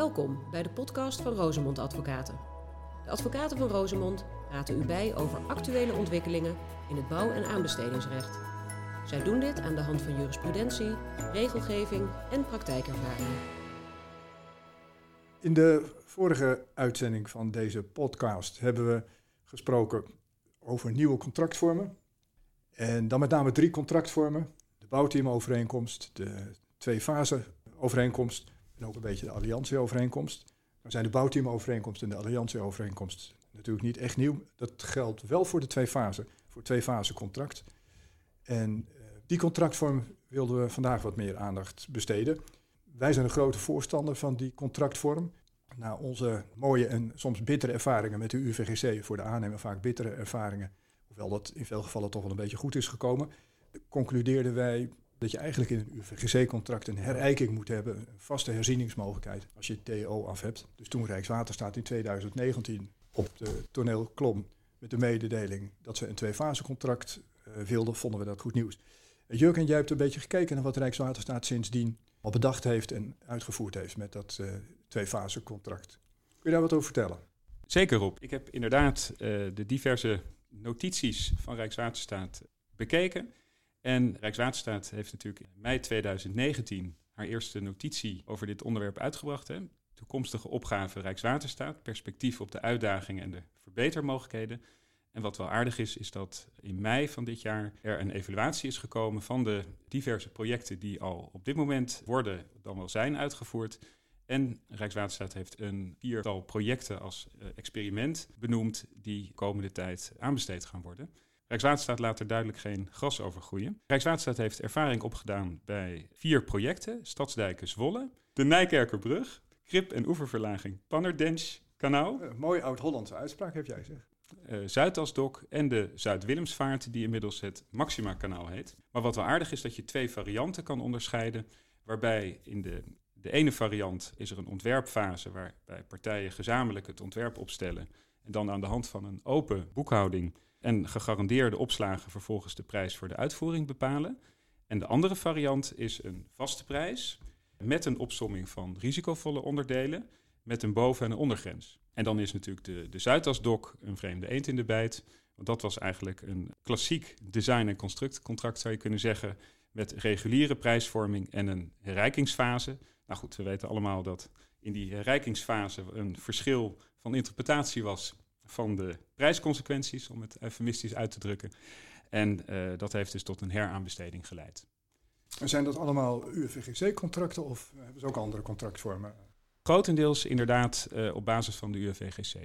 Welkom bij de podcast van Rosemond Advocaten. De advocaten van Rosemond praten u bij over actuele ontwikkelingen in het bouw- en aanbestedingsrecht. Zij doen dit aan de hand van jurisprudentie, regelgeving en praktijkervaringen. In de vorige uitzending van deze podcast hebben we gesproken over nieuwe contractvormen. En dan met name drie contractvormen. De bouwteamovereenkomst, de twee-fase overeenkomst en ook een beetje de alliantieovereenkomst. Dan zijn de bouwteamovereenkomst en de alliantieovereenkomst natuurlijk niet echt nieuw. Dat geldt wel voor de twee fasen, voor twee-fase contract. En uh, die contractvorm wilden we vandaag wat meer aandacht besteden. Wij zijn een grote voorstander van die contractvorm. Na onze mooie en soms bittere ervaringen met de UVGC, voor de aannemer vaak bittere ervaringen, hoewel dat in veel gevallen toch wel een beetje goed is gekomen, concludeerden wij dat je eigenlijk in een UVGC-contract een herijking moet hebben, een vaste herzieningsmogelijkheid als je TO af hebt. Dus toen Rijkswaterstaat in 2019 op de toneel klom met de mededeling dat ze een twee-fase-contract uh, wilden, vonden we dat goed nieuws. Jurgen, jij hebt een beetje gekeken naar wat Rijkswaterstaat sindsdien al bedacht heeft en uitgevoerd heeft met dat uh, twee-fase-contract. Kun je daar wat over vertellen? Zeker, Rob. Ik heb inderdaad de diverse notities van Rijkswaterstaat bekeken. En Rijkswaterstaat heeft natuurlijk in mei 2019 haar eerste notitie over dit onderwerp uitgebracht. Hè. Toekomstige opgave Rijkswaterstaat, perspectief op de uitdagingen en de verbetermogelijkheden. En wat wel aardig is, is dat in mei van dit jaar er een evaluatie is gekomen van de diverse projecten die al op dit moment worden, dan wel zijn uitgevoerd. En Rijkswaterstaat heeft een viertal projecten als uh, experiment benoemd die komende tijd aanbesteed gaan worden. Rijkswaterstaat laat er duidelijk geen gras over groeien. Rijkswaterstaat heeft ervaring opgedaan bij vier projecten: Stadsdijken Zwolle, de Nijkerkerbrug, Grip- en oeververlaging Pannerdensch Kanaal. Uh, mooi oud-Hollandse uitspraak heb jij zeg. Uh, Zuidasdok en de Zuid-Willemsvaart, die inmiddels het Maxima-kanaal heet. Maar wat wel aardig is, dat je twee varianten kan onderscheiden, waarbij in de, de ene variant is er een ontwerpfase waarbij partijen gezamenlijk het ontwerp opstellen en dan aan de hand van een open boekhouding en gegarandeerde opslagen vervolgens de prijs voor de uitvoering bepalen. En de andere variant is een vaste prijs met een opsomming van risicovolle onderdelen met een boven- en een ondergrens. En dan is natuurlijk de, de Zuidasdok een vreemde eend in de bijt. Want dat was eigenlijk een klassiek design- en constructcontract, zou je kunnen zeggen, met reguliere prijsvorming en een herrijkingsfase. Nou goed, we weten allemaal dat in die herrijkingsfase een verschil van interpretatie was van de prijsconsequenties, om het eufemistisch uit te drukken. En uh, dat heeft dus tot een heraanbesteding geleid. En zijn dat allemaal UVGC-contracten of hebben ze ook andere contractvormen? Grotendeels inderdaad uh, op basis van de UVGC.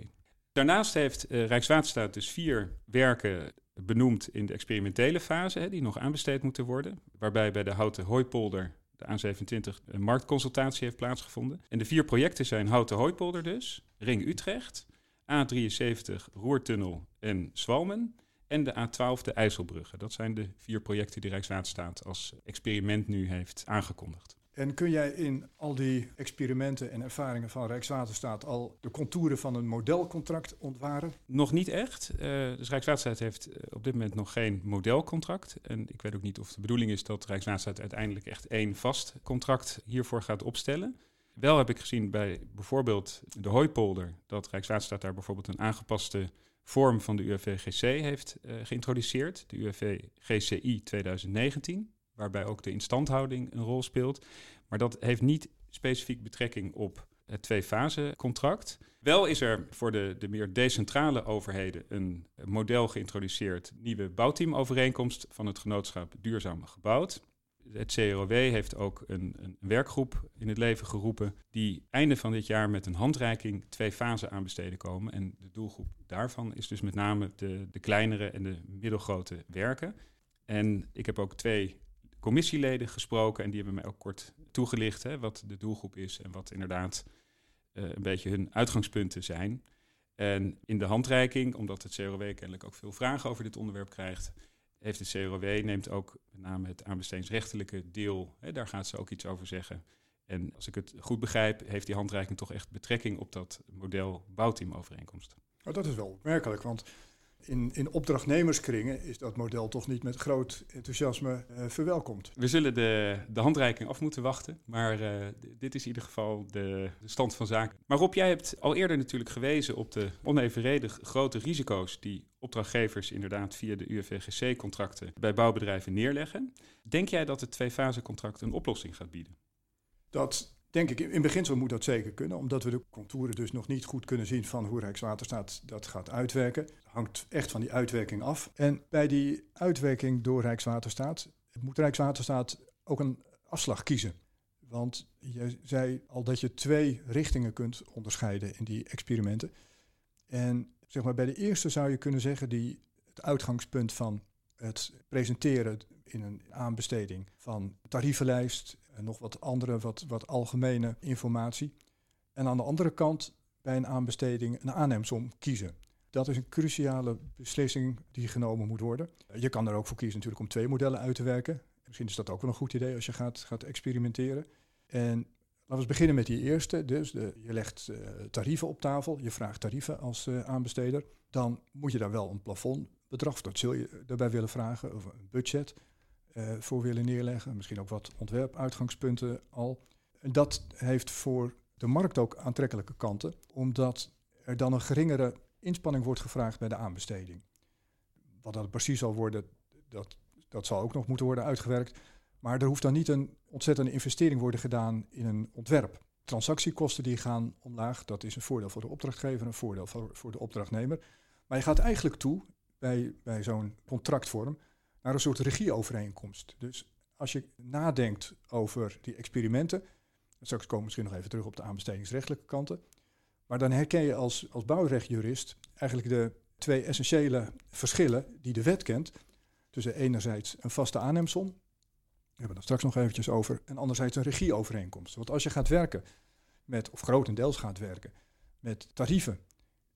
Daarnaast heeft uh, Rijkswaterstaat dus vier werken benoemd in de experimentele fase, hè, die nog aanbesteed moeten worden. Waarbij bij de Houten Hooipolder, de A27, een marktconsultatie heeft plaatsgevonden. En de vier projecten zijn Houten Hooipolder dus, Ring Utrecht, A73 Roertunnel en Zwalmen en de A12 de IJsselbruggen. Dat zijn de vier projecten die Rijkswaterstaat als experiment nu heeft aangekondigd. En kun jij in al die experimenten en ervaringen van Rijkswaterstaat al de contouren van een modelcontract ontwaren? Nog niet echt. Uh, dus Rijkswaterstaat heeft op dit moment nog geen modelcontract. En ik weet ook niet of de bedoeling is dat Rijkswaterstaat uiteindelijk echt één vast contract hiervoor gaat opstellen. Wel heb ik gezien bij bijvoorbeeld de Hooipolder dat Rijkswaterstaat daar bijvoorbeeld een aangepaste vorm van de UFV-GC heeft uh, geïntroduceerd, de UFV-GCI 2019, waarbij ook de instandhouding een rol speelt. Maar dat heeft niet specifiek betrekking op het twee-fase-contract. Wel is er voor de, de meer decentrale overheden een model geïntroduceerd, nieuwe bouwteamovereenkomst van het genootschap Duurzaam Gebouwd. Het CROW heeft ook een, een, werkgroep in het leven geroepen die einde van dit jaar met een handreiking twee fasen aanbesteden komen. En de doelgroep daarvan is dus met name de, de kleinere en de middelgrote werken. En ik heb ook twee commissieleden gesproken en die hebben mij ook kort toegelicht hè, wat de doelgroep is en wat inderdaad uh, een beetje hun uitgangspunten zijn. En in de handreiking, omdat het CROW kennelijk ook veel vragen over dit onderwerp krijgt, heeft de CROW neemt ook met name het aanbestedingsrechtelijke deel, hè, daar gaat ze ook iets over zeggen. En als ik het goed begrijp, heeft die handreiking toch echt betrekking op dat model bouwteamovereenkomst. Oh, dat is wel opmerkelijk, want in, in opdrachtnemerskringen is dat model toch niet met groot enthousiasme uh, verwelkomd. We zullen de, de handreiking af moeten wachten, maar uh, dit is in ieder geval de, de, stand van zaken. Maar Rob, jij hebt al eerder natuurlijk gewezen op de onevenredig grote risico's die opdrachtgevers inderdaad via de UFVGC-contracten bij bouwbedrijven neerleggen. Denk jij dat het twee-fase-contract een oplossing gaat bieden? Dat denk ik, in beginsel moet dat zeker kunnen, omdat we de contouren dus nog niet goed kunnen zien van hoe Rijkswaterstaat dat gaat uitwerken. Hangt echt van die uitwerking af. En bij die uitwerking door Rijkswaterstaat moet Rijkswaterstaat ook een afslag kiezen. Want je zei al dat je twee richtingen kunt onderscheiden in die experimenten. En zeg maar, bij de eerste zou je kunnen zeggen, die, het uitgangspunt van het presenteren in een aanbesteding van tarievenlijst en nog wat andere, wat, wat algemene informatie. En aan de andere kant bij een aanbesteding een aannemsom kiezen. Dat is een cruciale beslissing die genomen moet worden. Je kan er ook voor kiezen natuurlijk om twee modellen uit te werken. Misschien is dat ook wel een goed idee als je gaat, gaat experimenteren. En laten we beginnen met die eerste. Dus de, je legt uh, tarieven op tafel, je vraagt tarieven als uh, aanbesteder. Dan moet je daar wel een plafondbedrag, dat zul je daarbij willen vragen, of een budget voor willen neerleggen. Misschien ook wat ontwerpuitgangspunten al. En dat heeft voor de markt ook aantrekkelijke kanten, omdat er dan een geringere inspanning wordt gevraagd bij de aanbesteding. Wat dat precies zal worden, dat, dat zal ook nog moeten worden uitgewerkt. Maar er hoeft dan niet een ontzettende investering worden gedaan in een ontwerp. Transactiekosten die gaan omlaag, dat is een voordeel voor de opdrachtgever, een voordeel voor, voor de opdrachtnemer. Maar je gaat eigenlijk toe bij, bij zo'n contractvorm naar een soort regieovereenkomst. Dus als je nadenkt over die experimenten, straks komen we misschien nog even terug op de aanbestedingsrechtelijke kanten, maar dan herken je als, als bouwrechtjurist eigenlijk de twee essentiële verschillen die de wet kent. Tussen enerzijds een vaste aannemsom, daar hebben we het straks nog eventjes over, en anderzijds een regieovereenkomst. Want als je gaat werken met, of grotendeels gaat werken, met tarieven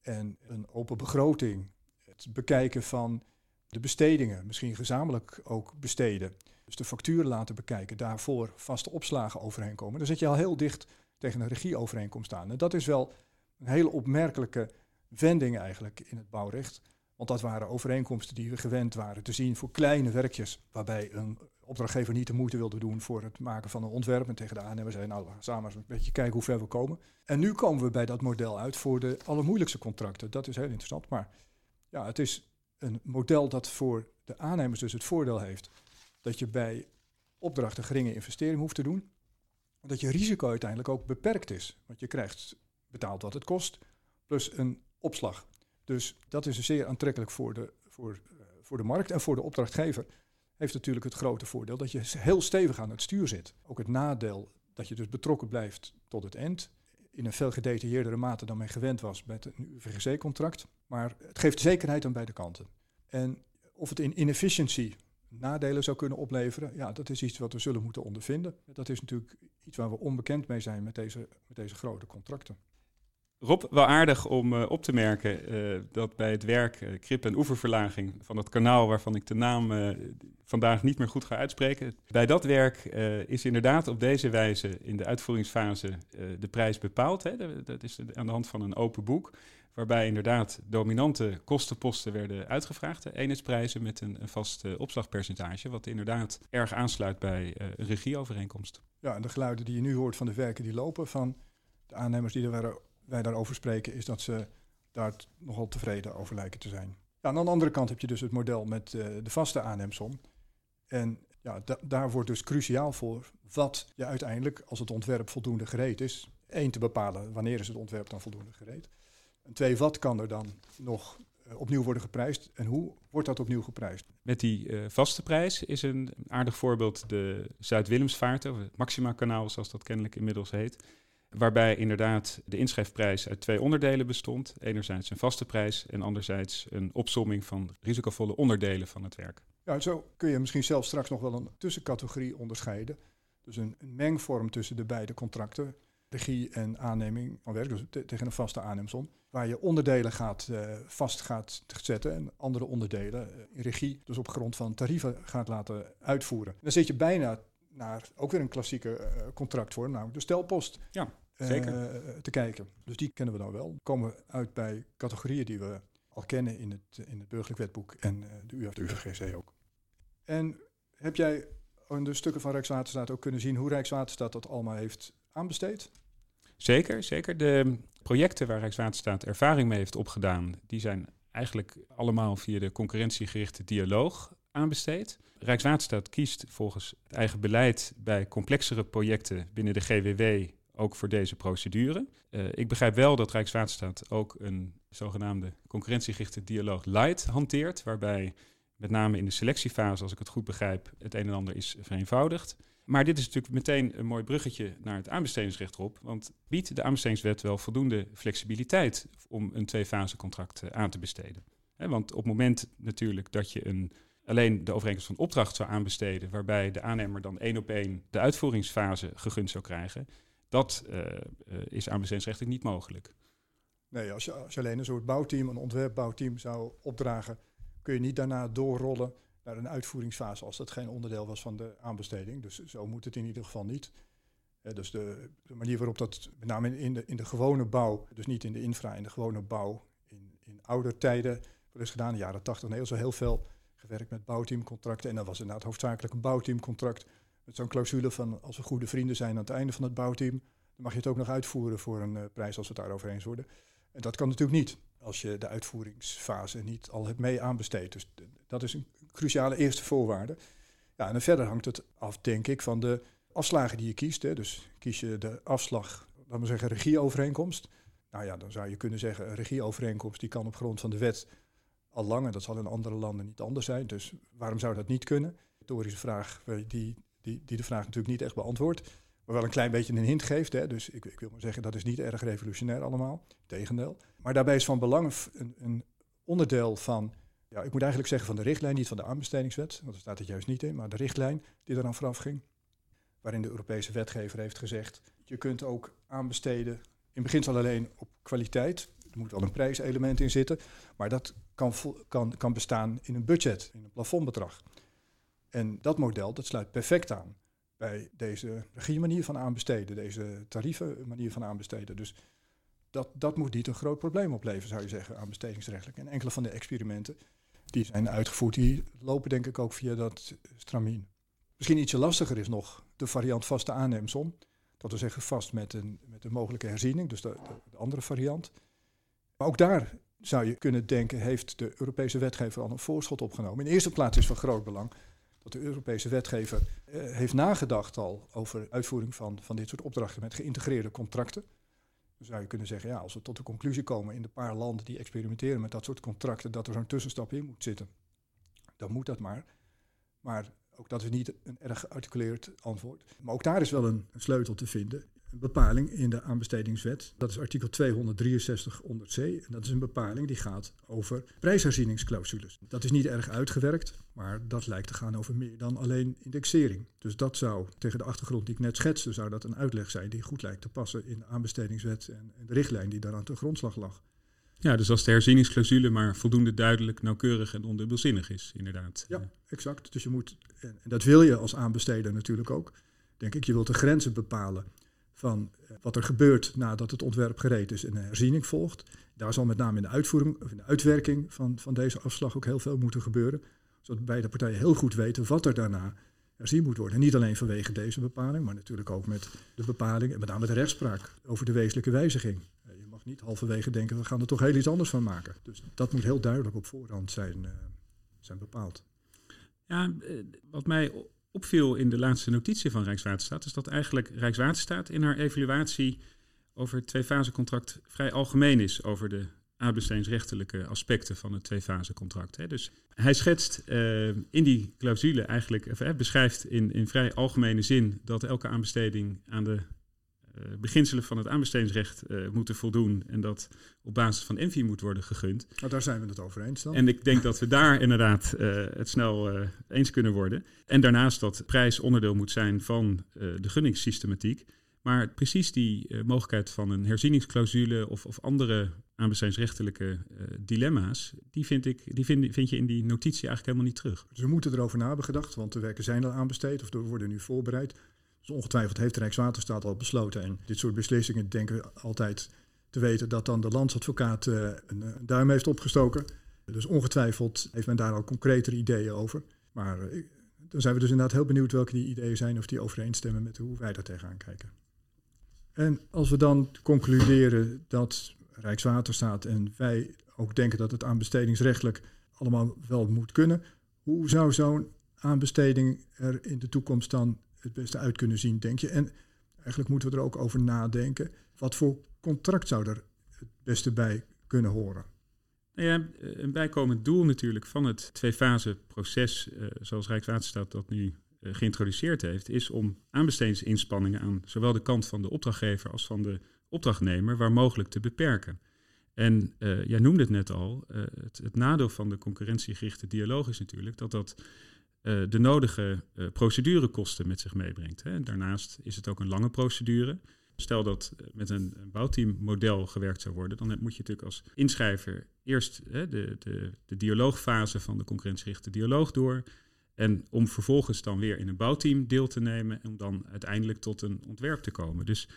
en een open begroting, het bekijken van de bestedingen misschien gezamenlijk ook besteden. Dus de facturen laten bekijken, daarvoor vaste opslagen overheen komen. Dan zit je al heel dicht tegen een regieovereenkomst aan. En dat is wel een hele opmerkelijke wending eigenlijk in het bouwrecht. Want dat waren overeenkomsten die we gewend waren te zien voor kleine werkjes, waarbij een opdrachtgever niet de moeite wilde doen voor het maken van een ontwerp. En tegen de aannemer zei, nou, samen eens een beetje kijken hoe ver we komen. En nu komen we bij dat model uit voor de allermoeilijkste contracten. Dat is heel interessant, maar ja, het is een model dat voor de aannemers dus het voordeel heeft dat je bij opdrachten geringe investering hoeft te doen. Dat je risico uiteindelijk ook beperkt is. Want je krijgt betaald wat het kost, plus een opslag. Dus dat is zeer aantrekkelijk voor de, voor, uh, voor de markt. En voor de opdrachtgever heeft natuurlijk het grote voordeel dat je heel stevig aan het stuur zit. Ook het nadeel dat je dus betrokken blijft tot het eind in een veel gedetailleerdere mate dan men gewend was met een VGC-contract. Maar het geeft zekerheid aan beide kanten. En of het in inefficiency nadelen zou kunnen opleveren, ja, dat is iets wat we zullen moeten ondervinden. Dat is natuurlijk iets waar we onbekend mee zijn met deze, met deze grote contracten. Rob, wel aardig om uh, op te merken uh, dat bij het werk uh, krip- en oeververlaging van het kanaal waarvan ik de naam vandaag niet meer goed ga uitspreken. Bij dat werk is inderdaad op deze wijze in de uitvoeringsfase de prijs bepaald. Hè? Dat is aan de hand van een open boek. Waarbij inderdaad dominante kostenposten werden uitgevraagd. Eenheidsprijzen met een, een vast opslagpercentage. Wat inderdaad erg aansluit bij een regieovereenkomst. Ja, en de geluiden die je nu hoort van de werken die lopen van de aannemers die er waren wij daarover spreken, is dat ze daar nogal tevreden over lijken te zijn. Ja, aan de andere kant heb je dus het model met uh, de vaste aannemsom. En ja, da daar wordt dus cruciaal voor wat je uiteindelijk, als het ontwerp voldoende gereed is, één te bepalen wanneer is het ontwerp dan voldoende gereed. En twee, wat kan er dan nog uh, opnieuw worden geprijsd en hoe wordt dat opnieuw geprijsd? Met die uh, vaste prijs is een aardig voorbeeld de Zuid-Willemsvaart, of het Maxima-kanaal zoals dat kennelijk inmiddels heet. Waarbij inderdaad de inschrijfprijs uit twee onderdelen bestond. Enerzijds een vaste prijs en anderzijds een opsomming van risicovolle onderdelen van het werk. Ja, zo kun je misschien zelfs straks nog wel een tussencategorie onderscheiden. Dus een, een mengvorm tussen de beide contracten, regie en aanneming van werk, dus tegen een vaste aannemsom. Waar je onderdelen gaat, uh, vast gaat zetten en andere onderdelen uh, in regie, dus op grond van tarieven gaat laten uitvoeren. Dan zit je bijna naar ook weer een klassieke uh, contractvorm, namelijk de stelpost. Ja, zeker. Uh, te kijken. Dus die kennen we dan wel. Komen we uit bij categorieën die we al kennen in het, in het burgerlijk wetboek en de UF, de UVGC ook. En heb jij in de stukken van Rijkswaterstaat ook kunnen zien hoe Rijkswaterstaat dat allemaal heeft aanbesteed? Zeker, zeker. De projecten waar Rijkswaterstaat ervaring mee heeft opgedaan, die zijn eigenlijk allemaal via de concurrentiegerichte dialoog aanbesteed. Rijkswaterstaat kiest volgens het eigen beleid bij complexere projecten binnen de GWW ook voor deze procedure. Uh, ik begrijp wel dat Rijkswaterstaat ook een zogenaamde concurrentiegerichte dialoog light hanteert, waarbij met name in de selectiefase, als ik het goed begrijp, het een en ander is vereenvoudigd. Maar dit is natuurlijk meteen een mooi bruggetje naar het aanbestedingsrecht erop. Want biedt de aanbestedingswet wel voldoende flexibiliteit om een twee-fase contract eh, aan te besteden? want op het moment natuurlijk dat je een, alleen de overeenkomst van opdracht zou aanbesteden, waarbij de aannemer dan één op één de uitvoeringsfase gegund zou krijgen, dat uh, uh, is aanbestedingsrechtelijk niet mogelijk. Nee, als je, alleen een soort bouwteam, een ontwerpbouwteam zou opdragen, kun je niet daarna doorrollen naar een uitvoeringsfase als dat geen onderdeel was van de aanbesteding. Dus zo moet het in ieder geval niet. dus de, manier waarop dat, met name in de, in de gewone bouw, dus niet in de infra, in de gewone bouw, in, in oude tijden, wat is gedaan in de jaren 80 heel, zo heel veel gewerkt met bouwteamcontracten. En dat was inderdaad hoofdzakelijk een bouwteamcontract met zo'n clausule van als we goede vrienden zijn aan het einde van het bouwteam, dan mag je het ook nog uitvoeren voor een uh, prijs als we het daarover eens worden. En dat kan natuurlijk niet als je de uitvoeringsfase niet al hebt mee aanbesteed. Dus dat is een cruciale eerste voorwaarde. Ja, en verder hangt het af, denk ik, van de afslagen die je kiest. Hè. Dus kies je de afslag, laten we zeggen, regieovereenkomst. Nou ja, dan zou je kunnen zeggen, een regieovereenkomst die kan op grond van de wet al lang, en dat zal in andere landen niet anders zijn. Dus waarom zou dat niet kunnen? Retorische vraag eh, die, die, die de vraag natuurlijk niet echt beantwoordt, maar wel een klein beetje een hint geeft. Hè. Dus ik, ik wil maar zeggen, dat is niet erg revolutionair allemaal, tegendeel. Maar daarbij is van belang een, een onderdeel van ja, ik moet eigenlijk zeggen van de richtlijn, niet van de aanbestedingswet, want daar staat het juist niet in, maar de richtlijn die eraan vooraf ging, waarin de Europese wetgever heeft gezegd, je kunt ook aanbesteden, in beginsel alleen op kwaliteit, er moet wel een prijselement in zitten, maar dat kan, kan, kan bestaan in een budget, in een plafondbedrag. En dat model, dat sluit perfect aan bij deze regiemanier van aanbesteden, deze tarieven manier van aanbesteden. Dus dat, dat moet niet een groot probleem opleveren, zou je zeggen, aanbestedingsrechtelijk. En enkele van de experimenten die zijn uitgevoerd, die lopen denk ik ook via dat stramien. Misschien ietsje lastiger is nog de variant vaste aannemsom. Dat we zeggen vast met een, met mogelijke herziening, dus de, andere variant. Maar ook daar zou je kunnen denken, heeft de Europese wetgever al een voorschot opgenomen. In de eerste plaats is van groot belang dat de Europese wetgever eh, heeft nagedacht al over uitvoering van, van dit soort opdrachten met geïntegreerde contracten. Dan zou je kunnen zeggen, ja, als we tot de conclusie komen in de paar landen die experimenteren met dat soort contracten, dat er zo'n tussenstap in moet zitten, dan moet dat maar. Maar ook dat is niet een erg gearticuleerd antwoord. Maar ook daar is wel een sleutel te vinden een bepaling in de aanbestedingswet. Dat is artikel 263 onder C. En dat is een bepaling die gaat over prijsherzieningsclausules. Dat is niet erg uitgewerkt, maar dat lijkt te gaan over meer dan alleen indexering. Dus dat zou, tegen de achtergrond die ik net schetste, zou dat een uitleg zijn die goed lijkt te passen in de aanbestedingswet en, de richtlijn die daaraan ten grondslag lag. Ja, dus als de herzieningsclausule maar voldoende duidelijk, nauwkeurig en ondubbelzinnig is, inderdaad. Ja, exact. Dus je moet, en dat wil je als aanbesteder natuurlijk ook, denk ik, je wilt de grenzen bepalen van eh, wat er gebeurt nadat het ontwerp gereed is en herziening volgt. Daar zal met name in de uitvoering of in de uitwerking van, van deze afslag ook heel veel moeten gebeuren. Zodat beide partijen heel goed weten wat er daarna herzien moet worden. En niet alleen vanwege deze bepaling, maar natuurlijk ook met de bepaling en met name de rechtspraak over de wezenlijke wijziging. Eh, je mag niet halverwege denken, we gaan er toch heel iets anders van maken. Dus dat moet heel duidelijk op voorhand zijn, uh, zijn bepaald. Ja, wat mij opviel in de laatste notitie van Rijkswaterstaat, is dat eigenlijk Rijkswaterstaat in haar evaluatie over het tweefasecontract vrij algemeen is over de aanbestedingsrechtelijke aspecten van het tweefasecontract. Dus hij schetst uh, in die clausule eigenlijk, of, beschrijft in, in vrij algemene zin dat elke aanbesteding aan de beginselen van het aanbestedingsrecht uh, moeten voldoen en dat op basis van ENVI moet worden gegund. Nou, daar zijn we het over eens dan. En ik denk dat we daar inderdaad uh, het snel eens kunnen worden. En daarnaast dat prijs onderdeel moet zijn van de gunningssystematiek. Maar precies die mogelijkheid van een herzieningsclausule of, of andere aanbestedingsrechtelijke dilemma's, die, vind, ik, die vind, vind je in die notitie eigenlijk helemaal niet terug. Dus we moeten erover na hebben gedacht, want de werken zijn al aanbesteed of worden nu voorbereid. Dus ongetwijfeld heeft Rijkswaterstaat al besloten. En dit soort beslissingen denken we altijd te weten dat dan de landsadvocaat uh, een, een, duim heeft opgestoken. Dus ongetwijfeld heeft men daar al concretere ideeën over. Maar dan zijn we dus inderdaad heel benieuwd welke die ideeën zijn of die overeenstemmen met hoe wij daar tegenaan kijken. En als we dan concluderen dat Rijkswaterstaat en wij ook denken dat het aanbestedingsrechtelijk allemaal wel moet kunnen, hoe zou zo'n aanbesteding er in de toekomst dan het beste uit kunnen zien, denk je? En eigenlijk moeten we er ook over nadenken. Wat voor contract zou er het beste bij kunnen horen? Nou ja, een bijkomend doel natuurlijk van het twee-fase proces, uh, zoals Rijkswaterstaat dat nu uh, geïntroduceerd heeft, is om aanbestedingsinspanningen aan zowel de kant van de opdrachtgever als van de opdrachtnemer waar mogelijk te beperken. En jij noemde het net al, het, het, nadeel van de concurrentiegerichte dialoog is natuurlijk dat dat de nodige procedurekosten met zich meebrengt. Hè. daarnaast is het ook een lange procedure. Stel dat met een bouwteammodel gewerkt zou worden, dan moet je natuurlijk als inschrijver eerst hè, de, de, de dialoogfase van de concurrentiegerichte dialoog door. En om vervolgens dan weer in een bouwteam deel te nemen en om dan uiteindelijk tot een ontwerp te komen. Dus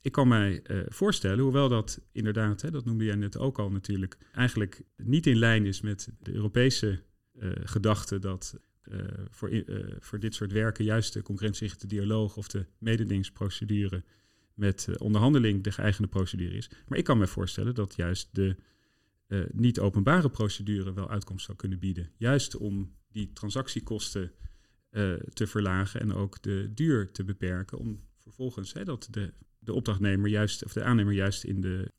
ik kan mij uh, voorstellen, hoewel dat inderdaad, hè, dat noemde jij net ook al natuurlijk, eigenlijk niet in lijn is met de Europese uh, gedachte dat uh, voor, voor dit soort werken juist de concurrentiegerichte dialoog of de mededingingsprocedure met onderhandeling de geëigende procedure is. Maar ik kan me voorstellen dat juist de niet-openbare procedure wel uitkomst zou kunnen bieden. Juist om die transactiekosten te verlagen en ook de duur te beperken. Om vervolgens hè, dat de, de opdrachtnemer juist, of de aannemer juist in de,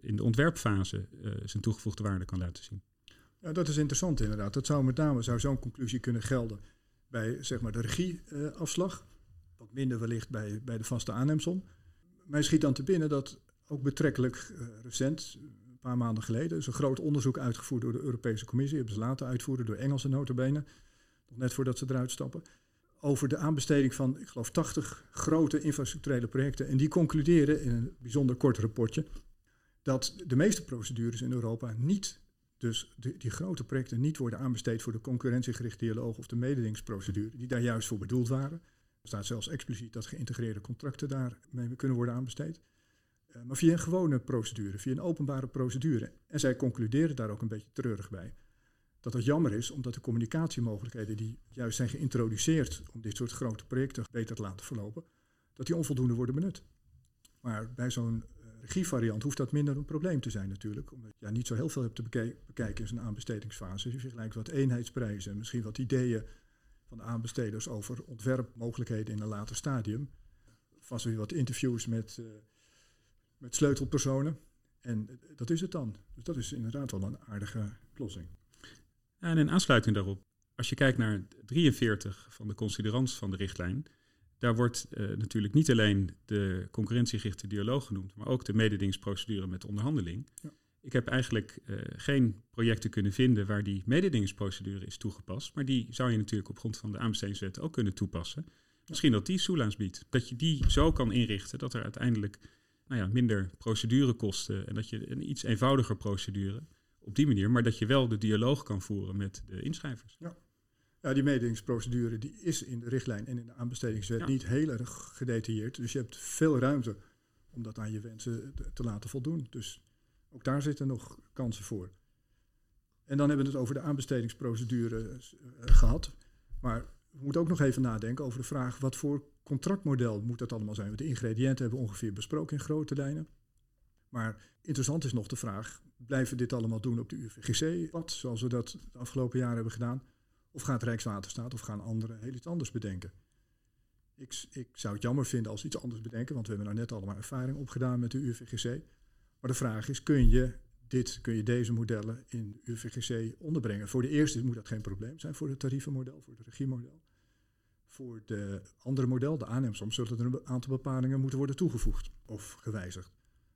in de ontwerpfase zijn toegevoegde waarde kan laten zien. Dat is interessant inderdaad. Dat zou met name zou zo'n conclusie kunnen gelden bij zeg maar, de regieafslag. Wat minder wellicht bij, bij de vaste aannemsom. Mij schiet dan te binnen dat ook betrekkelijk recent, een paar maanden geleden is een groot onderzoek uitgevoerd door de Europese Commissie. Hebben ze laten uitvoeren door Engelse notabene. Nog net voordat ze eruit stappen. Over de aanbesteding van, ik geloof, 80 grote infrastructurele projecten. En die concluderen in een bijzonder kort rapportje dat de meeste procedures in Europa niet, dus die, grote projecten niet worden aanbesteed voor de concurrentiegerichte dialoog of de mededingingsprocedure, die daar juist voor bedoeld waren. Er staat zelfs expliciet dat geïntegreerde contracten daarmee kunnen worden aanbesteed. Eh, maar via een gewone procedure, via een openbare procedure. En zij concluderen daar ook een beetje treurig bij. Dat het jammer is, omdat de communicatiemogelijkheden die juist zijn geïntroduceerd om dit soort grote projecten beter te laten verlopen, dat die onvoldoende worden benut. Maar bij zo'n regievariant hoeft dat minder een probleem te zijn natuurlijk. Omdat je ja, niet zo heel veel hebt te bekijken in zijn aanbestedingsfase. je vergelijkt wat eenheidsprijzen, misschien wat ideeën van de aanbesteders over ontwerpmogelijkheden in een later stadium. Vast weer wat interviews met... Uh, met sleutelpersonen. En dat is het dan. Dus dat is inderdaad wel een aardige oplossing. En in aansluiting daarop, als je kijkt naar 43 van de considerants van de richtlijn, daar wordt uh, natuurlijk niet alleen de concurrentiegerichte dialoog genoemd, maar ook de mededingingsprocedure met onderhandeling. Ja. Ik heb eigenlijk uh, geen projecten kunnen vinden waar die mededingingsprocedure is toegepast, maar die zou je natuurlijk op grond van de aanbestedingswet ook kunnen toepassen. Misschien dat die soelaans biedt. Dat je die zo kan inrichten dat er uiteindelijk nou ja, minder procedurekosten en dat je een iets eenvoudiger procedure op die manier, maar dat je wel de dialoog kan voeren met de inschrijvers. Ja, ja die mededingingsprocedure die is in de richtlijn en in de aanbestedingswet niet heel erg gedetailleerd. Dus je hebt veel ruimte om dat aan je wensen te laten voldoen. Dus ook daar zitten nog kansen voor. En dan hebben we het over de aanbestedingsprocedure uh, gehad. Maar we moeten ook nog even nadenken over de vraag wat voor contractmodel moet dat allemaal zijn. De ingrediënten hebben we ongeveer besproken in grote lijnen. Maar interessant is nog de vraag, blijven we dit allemaal doen op de UVGC-pad, zoals we dat de afgelopen jaren hebben gedaan? Of gaat Rijkswaterstaat of gaan anderen heel iets anders bedenken? Ik, ik zou het jammer vinden als iets anders bedenken, want we hebben nou net allemaal ervaring opgedaan met de UVGC. Maar de vraag is, kun je, dit, kun je deze modellen in de UVGC onderbrengen? Voor de eerste moet dat geen probleem zijn voor het tarievenmodel, voor het regiemodel voor de andere model, de aannemsom, zullen er een aantal bepalingen moeten worden toegevoegd of gewijzigd.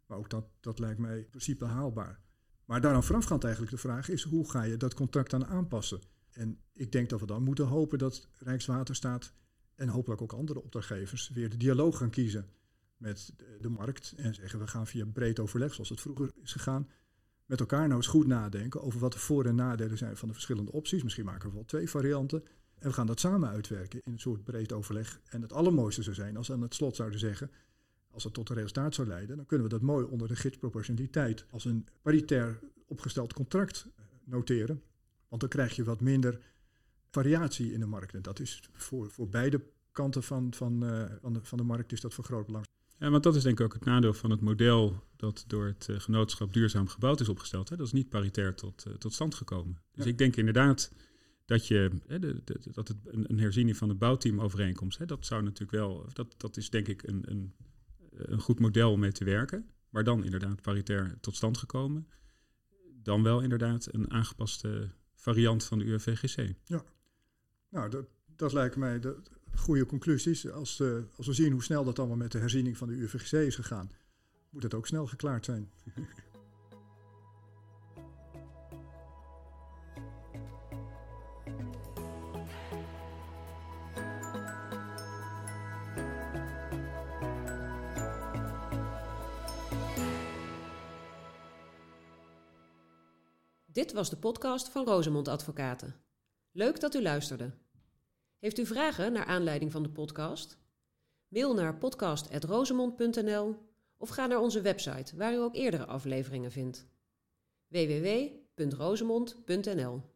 Maar ook dat, dat lijkt mij in principe haalbaar. Maar daaraan voorafgaand eigenlijk de vraag is, hoe ga je dat contract dan aanpassen? En ik denk dat we dan moeten hopen dat Rijkswaterstaat en hopelijk ook andere opdrachtgevers weer de dialoog gaan kiezen met de markt en zeggen we gaan via breed overleg, zoals het vroeger is gegaan, met elkaar nou eens goed nadenken over wat de voor- en nadelen zijn van de verschillende opties. Misschien maken we wel twee varianten. En we gaan dat samen uitwerken in een soort breed overleg. En het allermooiste zou zijn als we aan het slot zouden zeggen: Als het tot een resultaat zou leiden, dan kunnen we dat mooi onder de gidsproportionaliteit als een paritair opgesteld contract eh, noteren. Want dan krijg je wat minder variatie in de markt. En dat is voor, voor beide kanten van, van, uh, van, de, van de markt is dat van groot belang. Ja, want dat is denk ik ook het nadeel van het model dat door het uh, genootschap duurzaam gebouwd is opgesteld. Hè. Dat is niet paritair tot, uh, tot stand gekomen. Dus ja. ik denk inderdaad dat, je, hè, de, de, dat het een, een, herziening van de bouwteamovereenkomst, hè, dat zou natuurlijk wel, dat, dat is denk ik een, een, een goed model om mee te werken. Maar dan inderdaad paritair tot stand gekomen. Dan wel inderdaad een aangepaste variant van de UFVGC. Ja, nou dat, dat lijkt mij de goede conclusies. Als, uh, als we zien hoe snel dat allemaal met de herziening van de UVGC is gegaan, moet het ook snel geklaard zijn. Dit was de podcast van Rosemond Advocaten. Leuk dat u luisterde. Heeft u vragen naar aanleiding van de podcast? Mail naar podcast.rosemond.nl of ga naar onze website waar u ook eerdere afleveringen vindt. www.rosemond.nl